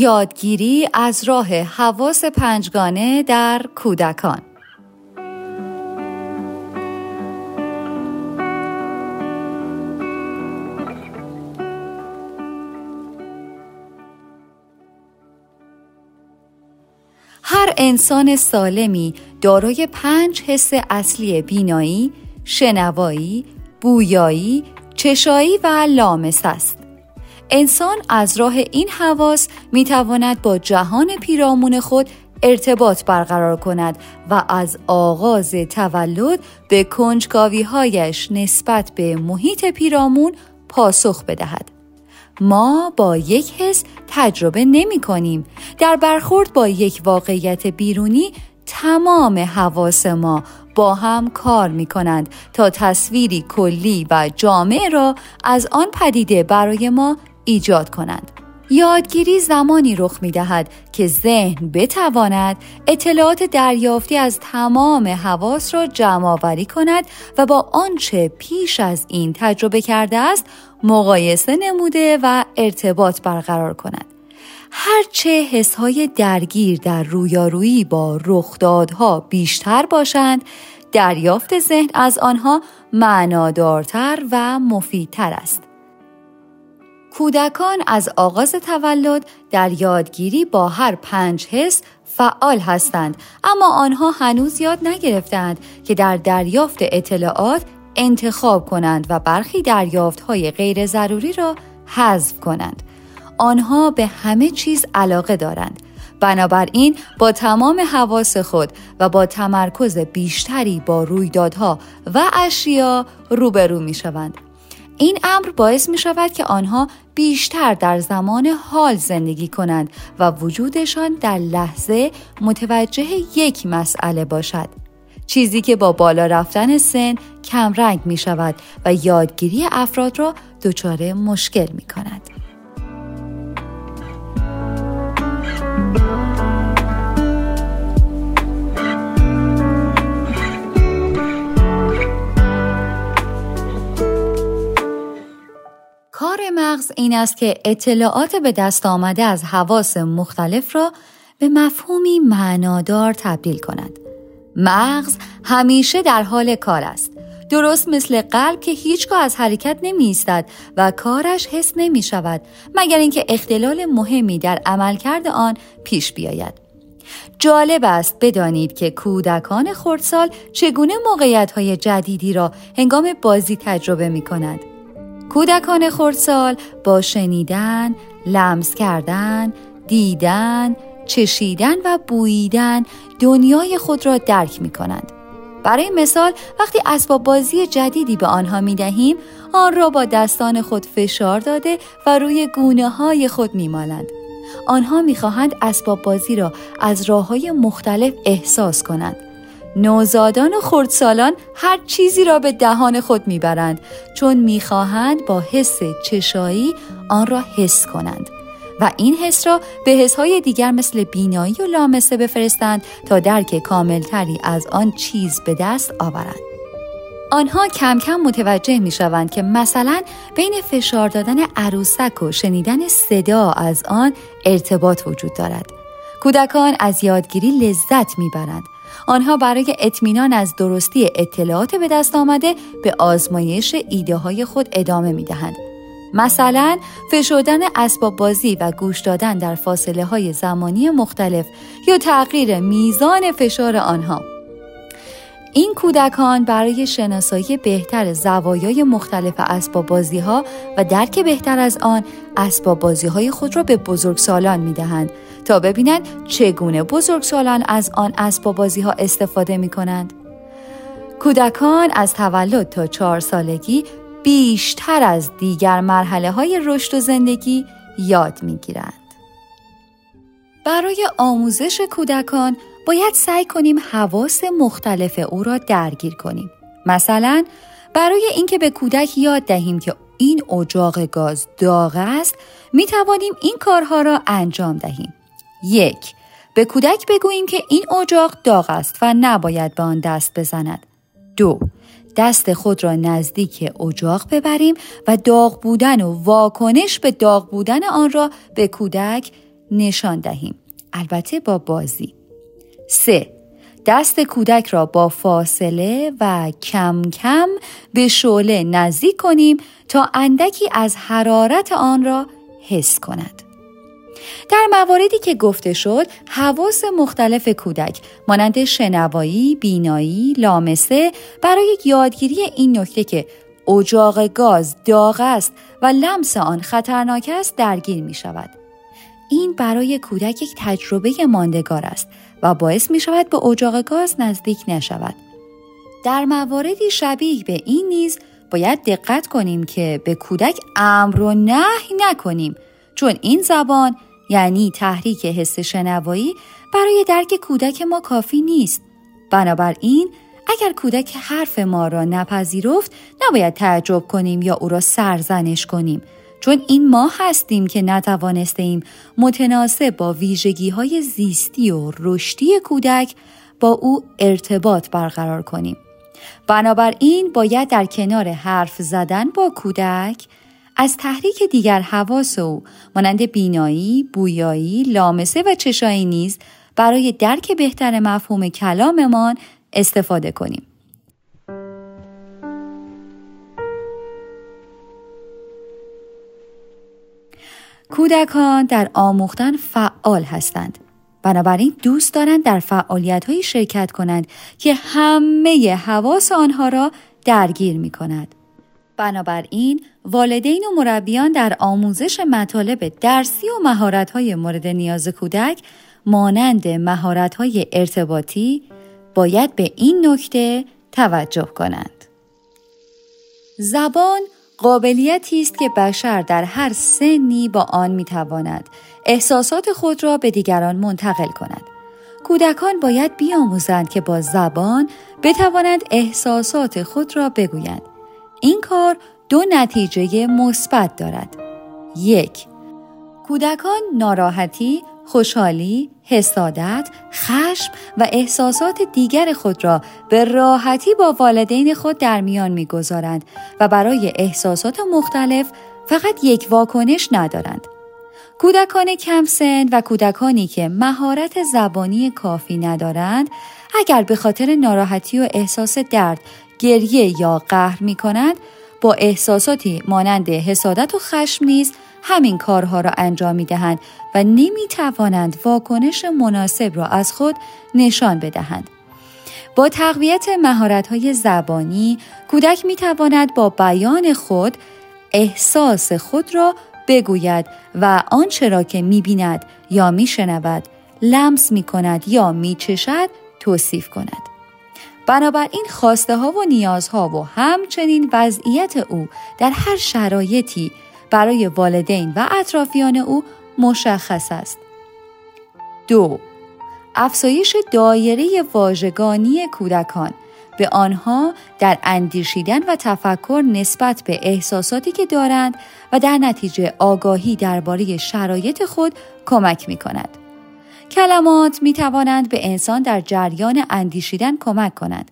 یادگیری از راه حواس پنجگانه در کودکان هر انسان سالمی دارای پنج حس اصلی بینایی، شنوایی، بویایی، چشایی و لامس است. انسان از راه این حواس می تواند با جهان پیرامون خود ارتباط برقرار کند و از آغاز تولد به کنجکاوی هایش نسبت به محیط پیرامون پاسخ بدهد. ما با یک حس تجربه نمی کنیم. در برخورد با یک واقعیت بیرونی تمام حواس ما با هم کار می کنند تا تصویری کلی و جامع را از آن پدیده برای ما ایجاد کنند. یادگیری زمانی رخ می دهد که ذهن بتواند اطلاعات دریافتی از تمام حواس را جمع آوری کند و با آنچه پیش از این تجربه کرده است مقایسه نموده و ارتباط برقرار کند. هرچه حسهای درگیر در رویارویی با رخدادها بیشتر باشند دریافت ذهن از آنها معنادارتر و مفیدتر است. کودکان از آغاز تولد در یادگیری با هر پنج حس فعال هستند اما آنها هنوز یاد نگرفتند که در دریافت اطلاعات انتخاب کنند و برخی دریافت های غیر ضروری را حذف کنند. آنها به همه چیز علاقه دارند. بنابراین با تمام حواس خود و با تمرکز بیشتری با رویدادها و اشیا روبرو می شوند. این امر باعث می شود که آنها بیشتر در زمان حال زندگی کنند و وجودشان در لحظه متوجه یک مسئله باشد. چیزی که با بالا رفتن سن کمرنگ می شود و یادگیری افراد را دچار مشکل می کند. مغز این است که اطلاعات به دست آمده از حواس مختلف را به مفهومی معنادار تبدیل کند. مغز همیشه در حال کار است. درست مثل قلب که هیچگاه از حرکت نمی ایستد و کارش حس نمی شود مگر اینکه اختلال مهمی در عملکرد آن پیش بیاید. جالب است بدانید که کودکان خردسال چگونه موقعیت های جدیدی را هنگام بازی تجربه می کند. کودکان خردسال با شنیدن، لمس کردن، دیدن، چشیدن و بوییدن دنیای خود را درک می کنند. برای مثال وقتی اسباب بازی جدیدی به آنها می دهیم آن را با دستان خود فشار داده و روی گونه های خود می مالند. آنها می خواهند اسباب بازی را از راه های مختلف احساس کنند. نوزادان و خردسالان هر چیزی را به دهان خود می‌برند چون می‌خواهند با حس چشایی آن را حس کنند و این حس را به حسهای دیگر مثل بینایی و لامسه بفرستند تا درک کاملتری از آن چیز به دست آورند. آنها کم کم متوجه می شوند که مثلا بین فشار دادن عروسک و شنیدن صدا از آن ارتباط وجود دارد. کودکان از یادگیری لذت می‌برند آنها برای اطمینان از درستی اطلاعات به دست آمده به آزمایش ایده های خود ادامه می دهند. مثلا فشردن اسباب بازی و گوش دادن در فاصله های زمانی مختلف یا تغییر میزان فشار آنها این کودکان برای شناسایی بهتر زوایای مختلف اسباب بازی ها و درک بهتر از آن اسباب بازی های خود را به بزرگسالان می دهند تا ببینند چگونه بزرگسالان از آن اسباب بازی ها استفاده می کنند. کودکان از تولد تا چهار سالگی بیشتر از دیگر مرحله های رشد و زندگی یاد می گیرند. برای آموزش کودکان باید سعی کنیم حواس مختلف او را درگیر کنیم. مثلا برای اینکه به کودک یاد دهیم که این اجاق گاز داغ است می توانیم این کارها را انجام دهیم. یک به کودک بگوییم که این اجاق داغ است و نباید به آن دست بزند. دو دست خود را نزدیک اجاق ببریم و داغ بودن و واکنش به داغ بودن آن را به کودک نشان دهیم البته با بازی 3. دست کودک را با فاصله و کم کم به شعله نزدیک کنیم تا اندکی از حرارت آن را حس کند. در مواردی که گفته شد حواس مختلف کودک مانند شنوایی، بینایی، لامسه برای یادگیری این نکته که اجاق گاز داغ است و لمس آن خطرناک است درگیر می شود. این برای کودک یک تجربه ماندگار است و باعث می شود به اجاق گاز نزدیک نشود. در مواردی شبیه به این نیز باید دقت کنیم که به کودک امر و نهی نکنیم چون این زبان یعنی تحریک حس شنوایی برای درک کودک ما کافی نیست. بنابراین اگر کودک حرف ما را نپذیرفت نباید تعجب کنیم یا او را سرزنش کنیم چون این ما هستیم که نتوانستیم متناسب با ویژگی های زیستی و رشدی کودک با او ارتباط برقرار کنیم. بنابراین باید در کنار حرف زدن با کودک از تحریک دیگر حواس او مانند بینایی، بویایی، لامسه و چشایی نیز برای درک بهتر مفهوم کلاممان استفاده کنیم. کودکان در آموختن فعال هستند. بنابراین دوست دارند در فعالیت های شرکت کنند که همه حواس آنها را درگیر می کند. بنابراین والدین و مربیان در آموزش مطالب درسی و مهارت‌های مورد نیاز کودک مانند مهارت‌های ارتباطی باید به این نکته توجه کنند. زبان قابلیتی است که بشر در هر سنی با آن می‌تواند احساسات خود را به دیگران منتقل کند. کودکان باید بیاموزند که با زبان بتوانند احساسات خود را بگویند. این کار دو نتیجه مثبت دارد. یک کودکان ناراحتی، خوشحالی، حسادت، خشم و احساسات دیگر خود را به راحتی با والدین خود در میان می‌گذارند و برای احساسات مختلف فقط یک واکنش ندارند. کودکان کم سن و کودکانی که مهارت زبانی کافی ندارند اگر به خاطر ناراحتی و احساس درد گریه یا قهر می کنند با احساساتی مانند حسادت و خشم نیز همین کارها را انجام می دهند و نمی توانند واکنش مناسب را از خود نشان بدهند. با تقویت های زبانی کودک می تواند با بیان خود احساس خود را بگوید و آنچه را که می بیند یا می شنود لمس می کند یا می چشد توصیف کند. بنابراین خواسته ها و نیازها و همچنین وضعیت او در هر شرایطی برای والدین و اطرافیان او مشخص است. دو افزایش دایره واژگانی کودکان به آنها در اندیشیدن و تفکر نسبت به احساساتی که دارند و در نتیجه آگاهی درباره شرایط خود کمک می کند. کلمات می توانند به انسان در جریان اندیشیدن کمک کنند.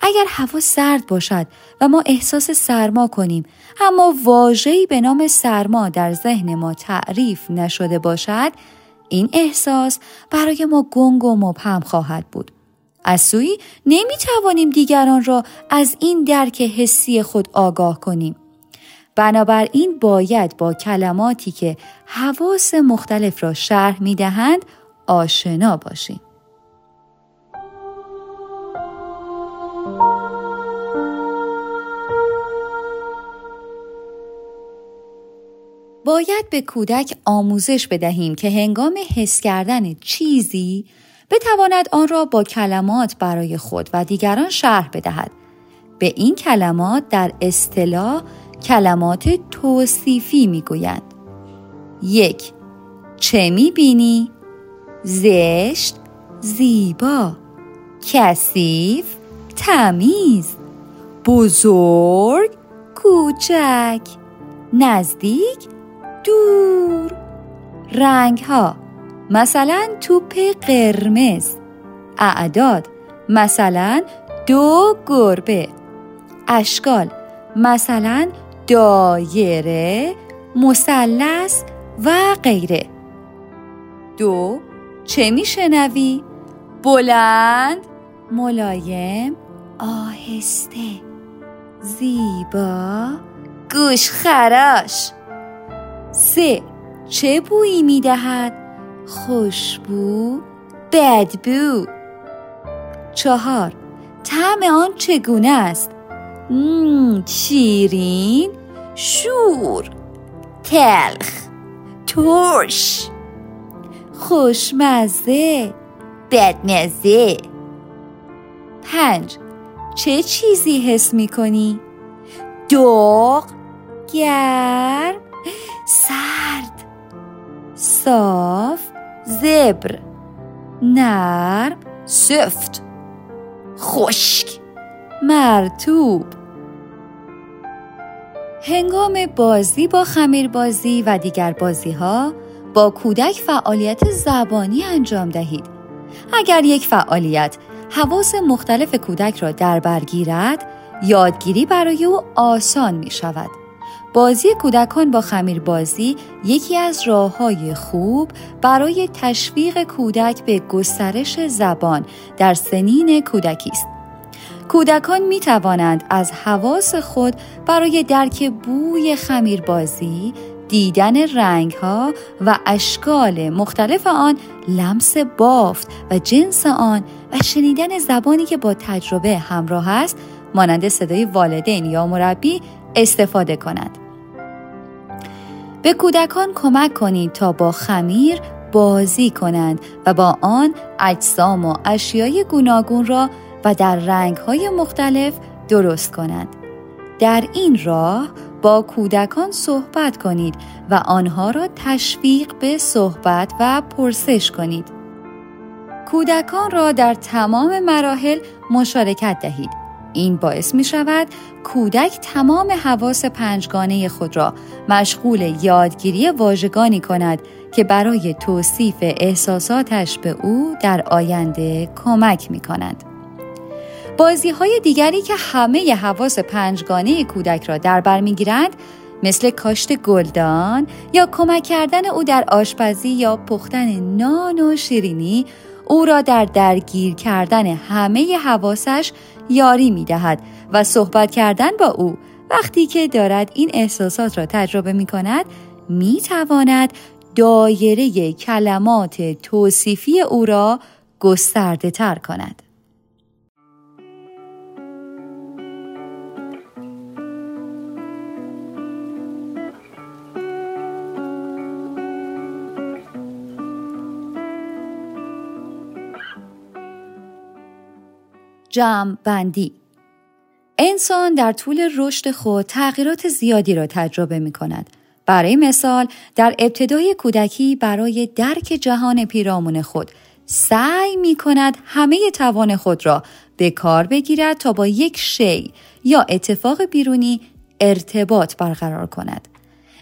اگر هوا سرد باشد و ما احساس سرما کنیم اما واژه‌ای به نام سرما در ذهن ما تعریف نشده باشد این احساس برای ما گنگ و مبهم خواهد بود. از سوی نمی توانیم دیگران را از این درک حسی خود آگاه کنیم. بنابراین باید با کلماتی که حواس مختلف را شرح می دهند آشنا باشیم. باید به کودک آموزش بدهیم که هنگام حس کردن چیزی بتواند آن را با کلمات برای خود و دیگران شرح بدهد. به این کلمات در اصطلاح کلمات توصیفی می‌گویند. یک چه می‌بینی؟ زشت، زیبا، کثیف، تمیز، بزرگ، کوچک، نزدیک، دور. رنگ ها مثلا توپ قرمز. اعداد. مثلا دو گربه. اشکال. مثلا دایره مثلث و غیره. دو چه میشنوی؟ بلند ملایم آهسته. زیبا. گوش خراش. سه. چه بویی می‌دهد؟ خوشبو بدبو چهار. طعم آن چگونه است؟ مم، شیرین شور تلخ ترش. خوشمزه بدمزه. پنج. چه چیزی حس می کنی؟ داغ گرم. سرد صاف زبر نرم سفت خشک مرتوب هنگام بازی با خمیر بازی و دیگر بازی ها با کودک فعالیت زبانی انجام دهید. اگر یک فعالیت حواس مختلف کودک را در برگیرد، یادگیری برای او آسان می شود. بازی کودکان با خمیر بازی یکی از راه های خوب برای تشویق کودک به گسترش زبان در سنین کودکی است. کودکان می توانند از حواس خود برای درک بوی خمیربازی، دیدن رنگ ها و اشکال مختلف آن، لمس بافت و جنس آن و شنیدن زبانی که با تجربه همراه است، مانند صدای والدین یا مربی استفاده کنند. به کودکان کمک کنید تا با خمیر بازی کنند و با آن اجسام و اشیای گوناگون را و در رنگهای مختلف درست کنند. در این راه با کودکان صحبت کنید و آنها را تشویق به صحبت و پرسش کنید. کودکان را در تمام مراحل مشارکت دهید. این باعث می شود کودک تمام حواس پنجگانه خود را مشغول یادگیری واژگانی کند که برای توصیف احساساتش به او در آینده کمک می کنند. بازی های دیگری که همه حواس پنجگانه کودک را در بر می‌گیرند مثل کاشت گلدان یا کمک کردن او در آشپزی یا پختن نان و شیرینی او را در درگیر کردن همه حواسش یاری می دهد و صحبت کردن با او وقتی که دارد این احساسات را تجربه می کند می تواند دایره کلمات توصیفی او را گسترده تر کند. جمع بندی انسان در طول رشد خود تغییرات زیادی را تجربه می کند. برای مثال در ابتدای کودکی برای درک جهان پیرامون خود سعی می کند همه توان خود را به کار بگیرد تا با یک شی یا اتفاق بیرونی ارتباط برقرار کند.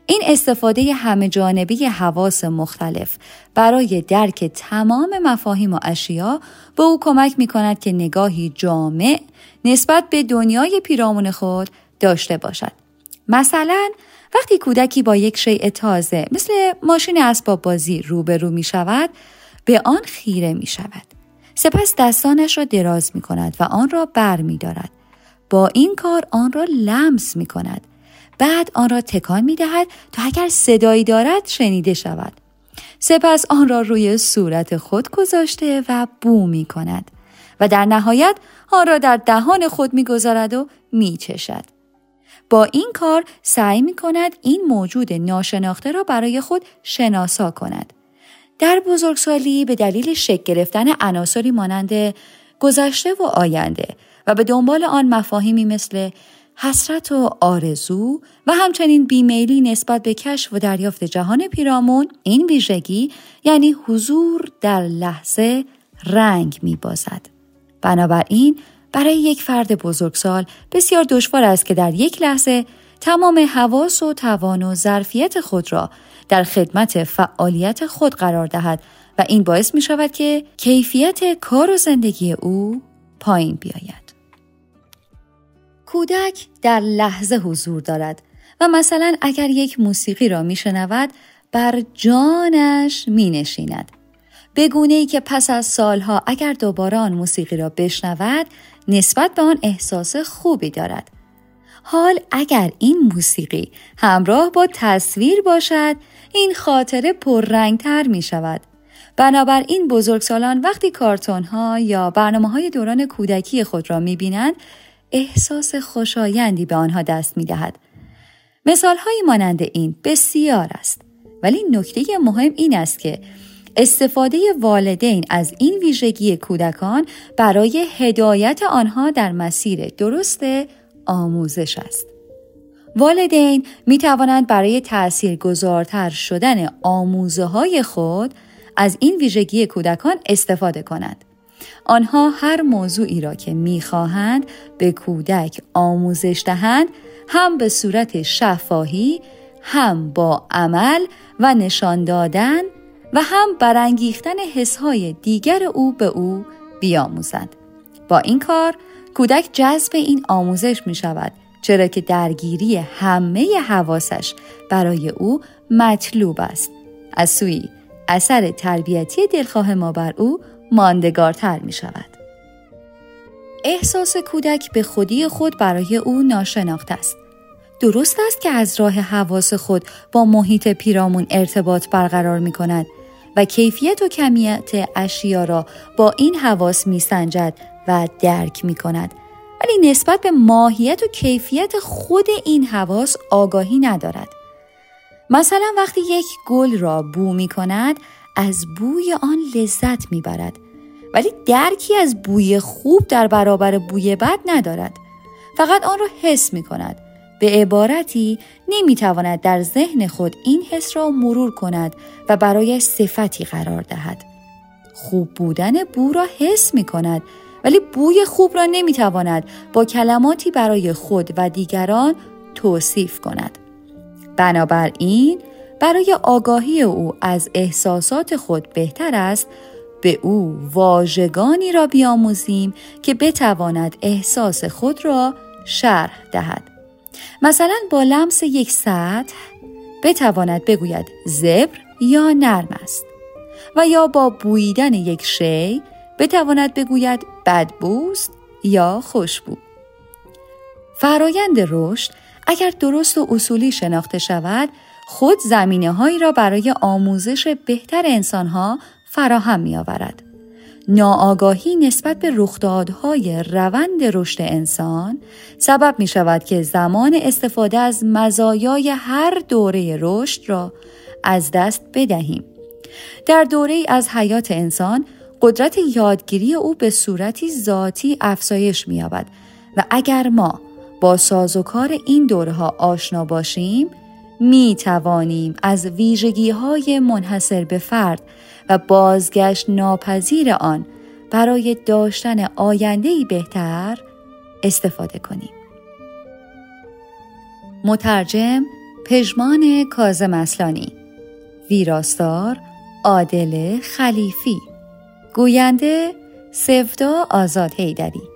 این استفاده همه جانبی حواس مختلف برای درک تمام مفاهیم و اشیا به او کمک می کند که نگاهی جامع نسبت به دنیای پیرامون خود داشته باشد. مثلا وقتی کودکی با یک شیء تازه مثل ماشین اسباب بازی روبرو می شود به آن خیره می شود. سپس دستانش را دراز می کند و آن را بر می دارد. با این کار آن را لمس می کند بعد آن را تکان می دهد تا اگر صدایی دارد شنیده شود. سپس آن را روی صورت خود گذاشته و بو می کند و در نهایت آن را در دهان خود می گذارد و می چشد. با این کار سعی می کند این موجود ناشناخته را برای خود شناسا کند. در بزرگسالی به دلیل شک گرفتن عناصری مانند گذشته و آینده و به دنبال آن مفاهیمی مثل حسرت و آرزو و همچنین بیمیلی نسبت به کشف و دریافت جهان پیرامون این ویژگی یعنی حضور در لحظه رنگ می بازد. بنابراین برای یک فرد بزرگسال بسیار دشوار است که در یک لحظه تمام حواس و توان و ظرفیت خود را در خدمت فعالیت خود قرار دهد و این باعث می شود که کیفیت کار و زندگی او پایین بیاید. کودک در لحظه حضور دارد و مثلا اگر یک موسیقی را میشنود بر جانش می نشیند. به گونه ای که پس از سالها اگر دوباره آن موسیقی را بشنود نسبت به آن احساس خوبی دارد. حال اگر این موسیقی همراه با تصویر باشد این خاطره پررنگتر می شود. بنابراین بزرگسالان وقتی کارتون ها یا برنامه های دوران کودکی خود را می بینند احساس خوشایندی به آنها دست می دهد. مثال های مانند این بسیار است ولی نکته مهم این است که استفاده والدین از این ویژگی کودکان برای هدایت آنها در مسیر درست آموزش است. والدین می توانند برای تأثیرگذارتر شدن آموزه های خود از این ویژگی کودکان استفاده کنند. آنها هر موضوعی را که می‌خواهند به کودک آموزش دهند هم به صورت شفاهی هم با عمل و نشان دادن و هم برانگیختن حسهای دیگر او به او بیاموزند. با این کار کودک جذب این آموزش می شود چرا که درگیری همه حواسش برای او مطلوب است. از سوی اثر تربیتی دلخواه ما بر او ماندگارتر می شود. احساس کودک به خودی خود برای او ناشناخته است. درست است که از راه حواس خود با محیط پیرامون ارتباط برقرار می کند و کیفیت و کمیت اشیا را با این حواس می سنجد و درک می کند. ولی نسبت به ماهیت و کیفیت خود این حواس آگاهی ندارد. مثلا وقتی یک گل را بو می کند از بوی آن لذت می برد. ولی درکی از بوی خوب در برابر بوی بد ندارد. فقط آن را حس می کند. به عبارتی نمی‌تواند در ذهن خود این حس را مرور کند و برای صفتی قرار دهد. خوب بودن بو را حس می کند ولی بوی خوب را نمی‌تواند با کلماتی برای خود و دیگران توصیف کند. بنابراین برای آگاهی او از احساسات خود بهتر است به او واژگانی را بیاموزیم که بتواند احساس خود را شرح دهد. مثلا با لمس یک سطح بتواند بگوید زبر یا نرم است و یا با بوییدن یک شی بتواند بگوید بدبوست یا خوشبو. فرایند رشد اگر درست و اصولی شناخته شود خود زمینه هایی را برای آموزش بهتر انسانها فراهم می آورد. ناآگاهی نسبت به رخدادهای روند رشد انسان سبب می شود که زمان استفاده از مزایای هر دوره رشد را از دست بدهیم. در دوره از حیات انسان قدرت یادگیری او به صورتی ذاتی افزایش می یابد و اگر ما با سازوکار این دوره ها آشنا باشیم می توانیم از ویژگی های منحصر به فرد و بازگشت ناپذیر آن برای داشتن آیندهی بهتر استفاده کنیم. مترجم پژمان کازم اصلانی ویراستار عادل خلیفی گوینده سفدا آزاد هیدری